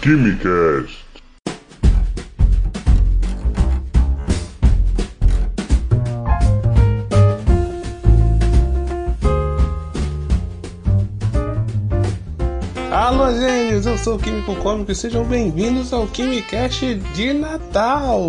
Quimicast. Alô, gênios! Eu sou o Químico Cômico e sejam bem-vindos ao Quimicast de Natal!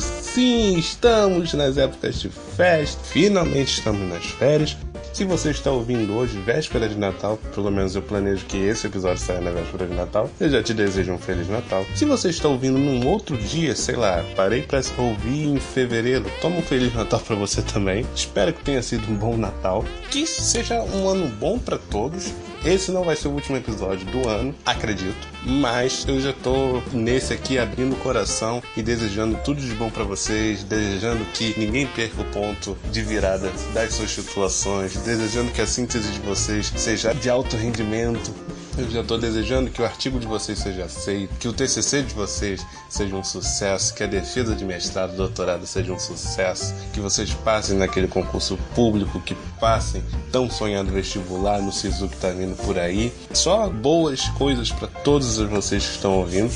Sim, estamos nas épocas de festa, finalmente estamos nas férias. Se você está ouvindo hoje, véspera de Natal, pelo menos eu planejo que esse episódio saia na véspera de Natal, eu já te desejo um Feliz Natal. Se você está ouvindo num outro dia, sei lá, parei para ouvir em fevereiro, toma um Feliz Natal para você também. Espero que tenha sido um bom Natal, que seja um ano bom para todos esse não vai ser o último episódio do ano, acredito. Mas eu já tô nesse aqui abrindo o coração e desejando tudo de bom para vocês, desejando que ninguém perca o ponto de virada das suas titulações, desejando que a síntese de vocês seja de alto rendimento, eu já estou desejando que o artigo de vocês seja aceito, que o TCC de vocês seja um sucesso, que a defesa de mestrado, doutorado seja um sucesso, que vocês passem naquele concurso público, que passem tão sonhado vestibular no SISU que está vindo por aí. Só boas coisas para todos vocês que estão ouvindo.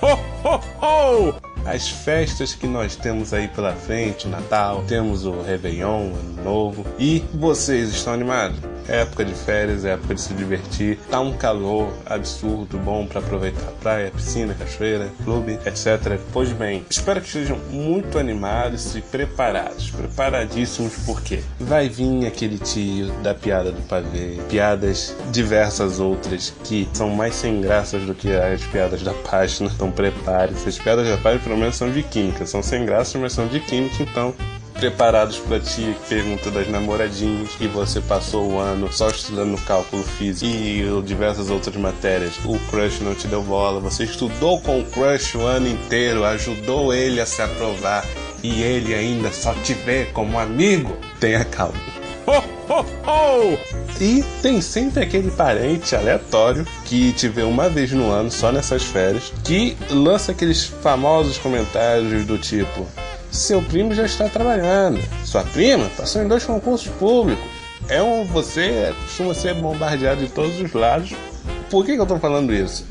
Ho, ho, ho! As festas que nós temos aí pela frente, o Natal, temos o Réveillon, Ano Novo. E vocês estão animados? Época de férias, é época de se divertir. Tá um calor absurdo, bom para aproveitar a praia, piscina, cachoeira, clube, etc. Pois bem, espero que estejam muito animados e preparados. Preparadíssimos porque vai vir aquele tio da piada do pavê, piadas diversas outras que são mais sem graças do que as piadas da página. Então prepare-se. As piadas da página pelo menos são de química, são sem graça, mas são de química, então preparados para ti pergunta das namoradinhas e você passou o ano só estudando cálculo físico e diversas outras matérias. O crush não te deu bola, você estudou com o crush o ano inteiro, ajudou ele a se aprovar e ele ainda só te vê como amigo. Tenha calma. E tem sempre aquele parente aleatório que te vê uma vez no ano, só nessas férias, que lança aqueles famosos comentários do tipo: seu primo já está trabalhando. Sua prima passou em dois concursos públicos. É um você costuma ser bombardeado de todos os lados. Por que, que eu estou falando isso?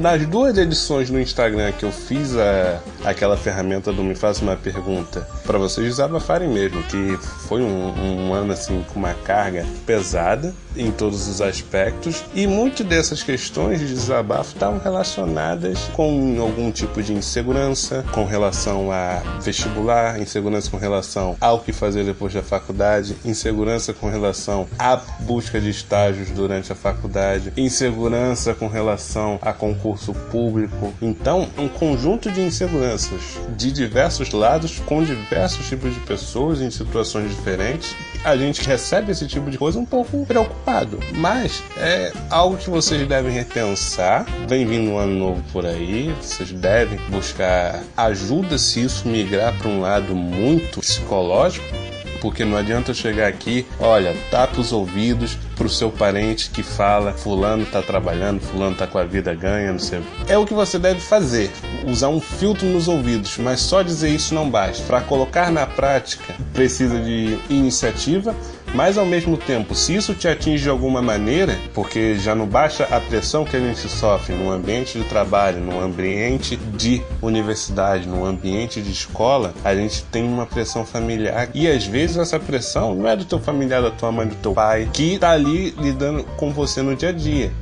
Nas duas edições no Instagram que eu fiz a, aquela ferramenta do Me Faça Uma Pergunta para vocês desabafarem mesmo, que foi um, um ano assim com uma carga pesada em todos os aspectos e muitas dessas questões de desabafo estavam relacionadas com algum tipo de insegurança com relação a vestibular, insegurança com relação ao que fazer depois da faculdade, insegurança com relação à busca de estágios durante a faculdade, insegurança com relação a concurso público. Então, um conjunto de inseguranças de diversos lados com diversos tipos de pessoas em situações diferentes. A gente recebe esse tipo de coisa um pouco preocupado, mas é algo que vocês devem repensar. Vem vindo um ano novo por aí, vocês devem buscar ajuda se isso migrar para um lado muito psicológico porque não adianta chegar aqui, olha, tapa os ouvidos pro seu parente que fala, fulano tá trabalhando, fulano tá com a vida ganha, não sei. É o que você deve fazer, usar um filtro nos ouvidos, mas só dizer isso não basta. Para colocar na prática, precisa de iniciativa, mas ao mesmo tempo, se isso te atinge de alguma maneira, porque já não baixa a pressão que a gente sofre no ambiente de trabalho, no ambiente de universidade, no ambiente de escola, a gente tem uma pressão familiar e às vezes essa pressão não é do teu familiar, da tua mãe, do teu pai, que tá ali lidando com você no dia a dia.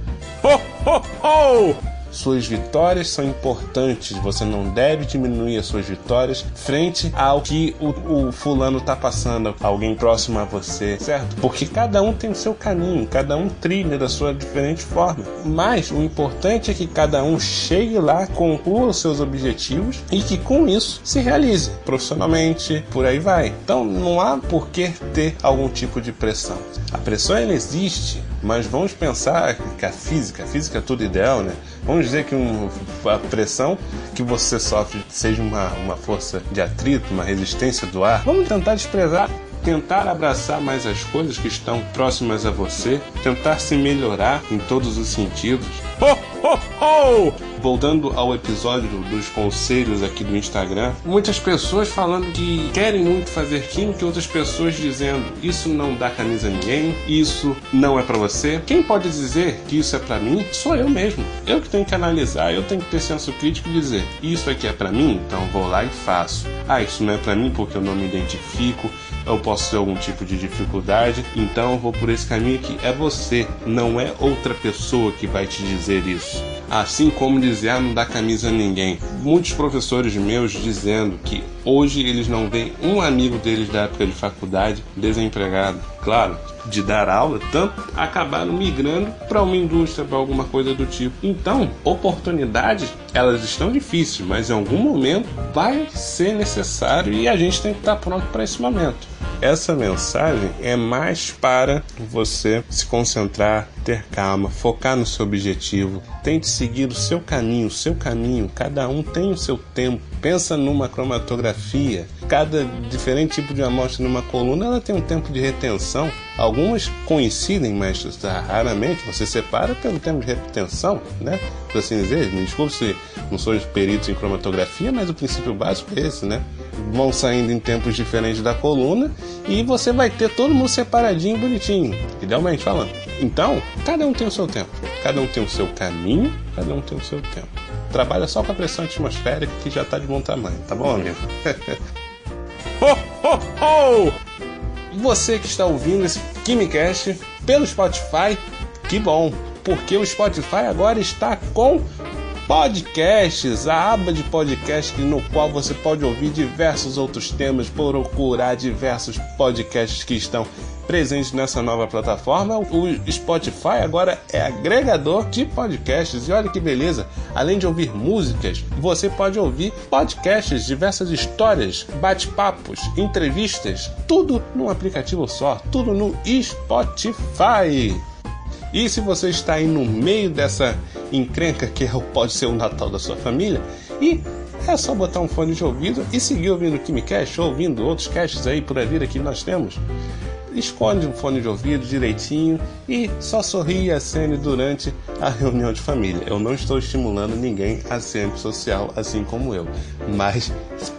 Ho, ho, ho! Suas vitórias são importantes, você não deve diminuir as suas vitórias frente ao que o, o fulano tá passando, alguém próximo a você, certo? Porque cada um tem o seu caminho, cada um trilha da sua diferente forma. Mas o importante é que cada um chegue lá, conclua os seus objetivos e que com isso se realize profissionalmente, por aí vai. Então não há por que ter algum tipo de pressão. A pressão ela existe, mas vamos pensar que a física, a física é tudo ideal, né? Vamos dizer que um, a pressão que você sofre seja uma, uma força de atrito, uma resistência do ar. Vamos tentar desprezar tentar abraçar mais as coisas que estão próximas a você, tentar se melhorar em todos os sentidos. Ho, ho, ho! Voltando ao episódio dos conselhos aqui do Instagram, muitas pessoas falando que querem muito fazer química e outras pessoas dizendo isso não dá camisa a ninguém, isso não é para você. Quem pode dizer que isso é para mim? Sou eu mesmo. Eu que tenho que analisar, eu tenho que ter senso crítico e dizer isso aqui é para mim, então vou lá e faço. Ah, isso não é para mim porque eu não me identifico, eu posso ter algum tipo de dificuldade, então vou por esse caminho que é você, não é outra pessoa que vai te dizer isso. Assim como dizer, não dá camisa a ninguém. Muitos professores meus dizendo que hoje eles não veem um amigo deles da época de faculdade desempregado. Claro, de dar aula, tanto acabaram migrando para uma indústria, para alguma coisa do tipo. Então, oportunidades, elas estão difíceis, mas em algum momento vai ser necessário e a gente tem que estar pronto para esse momento. Essa mensagem é mais para você se concentrar, ter calma, focar no seu objetivo, tente seguir o seu caminho, o seu caminho. Cada um tem o seu tempo. Pensa numa cromatografia. Cada diferente tipo de amostra numa coluna, ela tem um tempo de retenção. Algumas coincidem, mas raramente você separa pelo tempo de retenção, né? Por assim dizer, me desculpe se não sou perito em cromatografia, mas o princípio básico é esse, né? Vão saindo em tempos diferentes da coluna e você vai ter todo mundo separadinho, bonitinho, idealmente falando. Então, cada um tem o seu tempo, cada um tem o seu caminho, cada um tem o seu tempo. Trabalha só com a pressão atmosférica que já está de bom tamanho, tá bom, amigo? Você que está ouvindo esse KimiCast pelo Spotify, que bom, porque o Spotify agora está com podcasts, a aba de podcast no qual você pode ouvir diversos outros temas, procurar diversos podcasts que estão presentes nessa nova plataforma. O Spotify agora é agregador de podcasts e olha que beleza! Além de ouvir músicas, você pode ouvir podcasts, diversas histórias, bate-papos, entrevistas, tudo num aplicativo só, tudo no Spotify. E se você está aí no meio dessa encrenca que é pode ser o Natal da sua família, e é só botar um fone de ouvido e seguir ouvindo o KimiCast ou ouvindo outros casts aí por a vida que nós temos. Esconde um fone de ouvido direitinho e só sorri e acene durante a reunião de família. Eu não estou estimulando ninguém a ser antissocial assim como eu, mas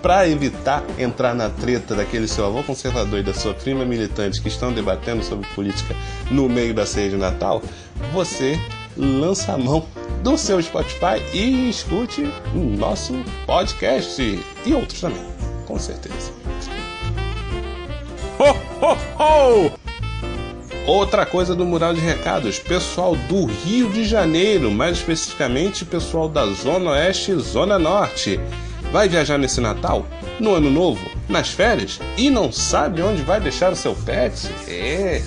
para evitar entrar na treta daquele seu avô conservador e da sua prima militante que estão debatendo sobre política no meio da ceia de Natal, você lança a mão do seu Spotify e escute o nosso podcast e outros também, com certeza. Ho, ho, ho! Outra coisa do mural de recados, pessoal do Rio de Janeiro, mais especificamente pessoal da Zona Oeste e Zona Norte. Vai viajar nesse Natal? No Ano Novo? Nas férias? E não sabe onde vai deixar o seu pet? É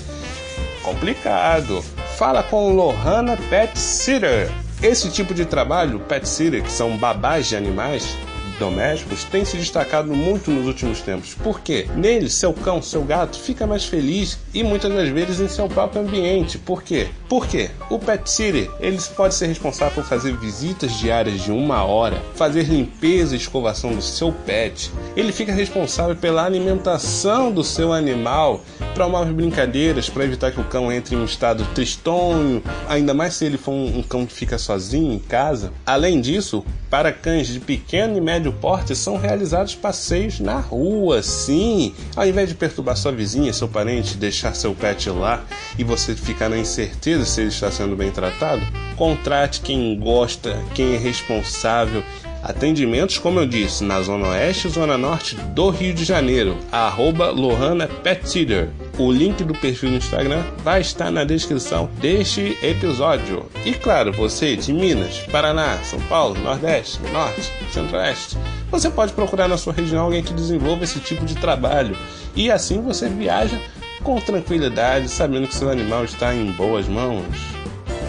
complicado. Fala com Lohana Pet Sitter. Esse tipo de trabalho, pet sitter, que são babás de animais, domésticos tem se destacado muito nos últimos tempos. Por quê? Nele, seu cão, seu gato fica mais feliz e muitas das vezes em seu próprio ambiente. Por quê? Por quê? O Pet City, ele pode ser responsável por fazer visitas diárias de uma hora, fazer limpeza e escovação do seu pet. Ele fica responsável pela alimentação do seu animal, promove brincadeiras para evitar que o cão entre em um estado tristonho, ainda mais se ele for um, um cão que fica sozinho em casa. Além disso, para cães de pequeno e médio porte são realizados passeios na rua, sim. Ao invés de perturbar sua vizinha, seu parente, deixar seu pet lá e você ficar na incerteza se ele está sendo bem tratado, contrate quem gosta, quem é responsável Atendimentos, como eu disse, na Zona Oeste e Zona Norte do Rio de Janeiro, arroba Lohana Petsitter. O link do perfil no Instagram vai estar na descrição deste episódio. E claro, você de Minas, Paraná, São Paulo, Nordeste, Norte, Centro-Oeste, você pode procurar na sua região alguém que desenvolva esse tipo de trabalho. E assim você viaja com tranquilidade, sabendo que seu animal está em boas mãos.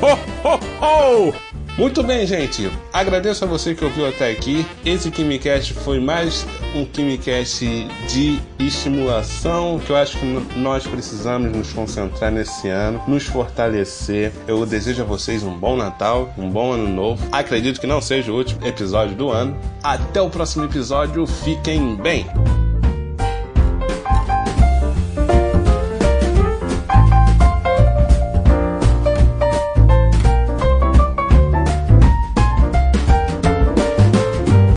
Ho, ho, ho! Muito bem, gente. Agradeço a você que ouviu até aqui. Esse KimiCast foi mais um KimiCast de estimulação que eu acho que nós precisamos nos concentrar nesse ano, nos fortalecer. Eu desejo a vocês um bom Natal, um bom Ano Novo. Acredito que não seja o último episódio do ano. Até o próximo episódio. Fiquem bem.